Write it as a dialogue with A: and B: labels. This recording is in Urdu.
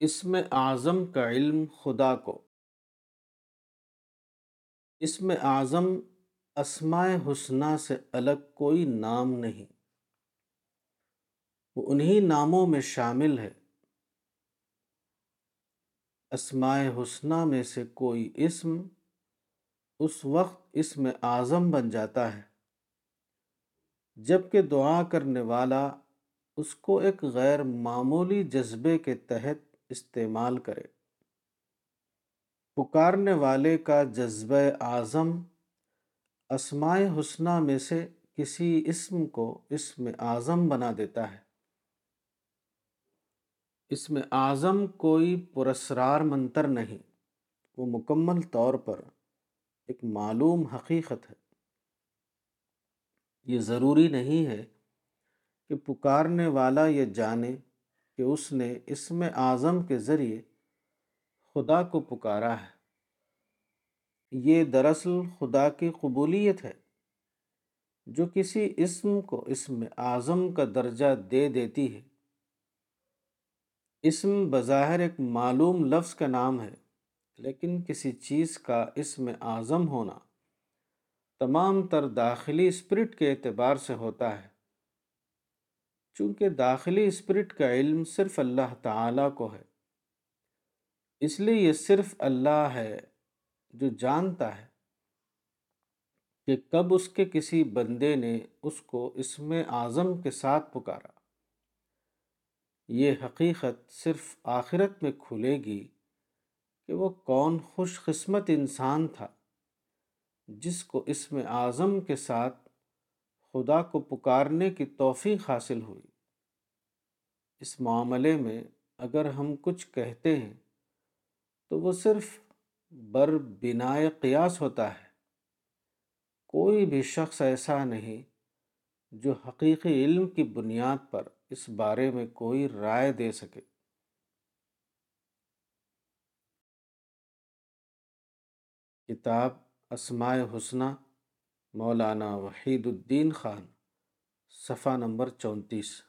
A: اسم اعظم کا علم خدا کو۔ اسم اعظم اسماء حسنہ سے الگ کوئی نام نہیں۔ وہ انہی ناموں میں شامل ہے۔ اسماء حسنہ میں سے کوئی اسم اس وقت اسم اعظم بن جاتا ہے۔ جبکہ دعا کرنے والا اس کو ایک غیر معمولی جذبے کے تحت استعمال کرے۔ پکارنے والے کا جذبہ اعظم، اسماء حسنہ میں سے کسی اسم کو اسم اعظم بنا دیتا ہے۔ اسم اعظم کوئی پرسرار منتر نہیں، وہ مکمل طور پر ایک معلوم حقیقت ہے۔ یہ ضروری نہیں ہے کہ پکارنے والا یہ جانے کہ اس نے اسم اعظم کے ذریعے خدا کو پکارا ہے۔ یہ دراصل خدا کی قبولیت ہے، جو کسی اسم کو اسم اعظم کا درجہ دے دیتی ہے۔ اسم بظاہر ایک معلوم لفظ کا نام ہے، لیکن کسی چیز کا اسم اعظم ہونا تمام تر داخلی اسپرٹ کے اعتبار سے ہوتا ہے۔ چونکہ داخلی اسپرٹ کا علم صرف اللہ تعالیٰ کو ہے۔ اس لیے یہ صرف اللہ ہے جو جانتا ہے کہ کب اس کے کسی بندے نے اس کو اسم اعظم کے ساتھ پکارا۔ یہ حقیقت صرف آخرت میں کھلے گی کہ وہ کون خوش قسمت انسان تھا جس کو اسم اعظم کے ساتھ خدا کو پکارنے کی توفیق حاصل ہوئی۔ اس معاملے میں اگر ہم کچھ کہتے ہیں، تو وہ صرف بر بنائے قیاس ہوتا ہے۔ کوئی بھی شخص ایسا نہیں جو حقیقی علم کی بنیاد پر اس بارے میں کوئی رائے دے سکے۔ کتاب اسماء حسنہ مولانا وحید الدین خان صفحہ نمبر چونتیس۔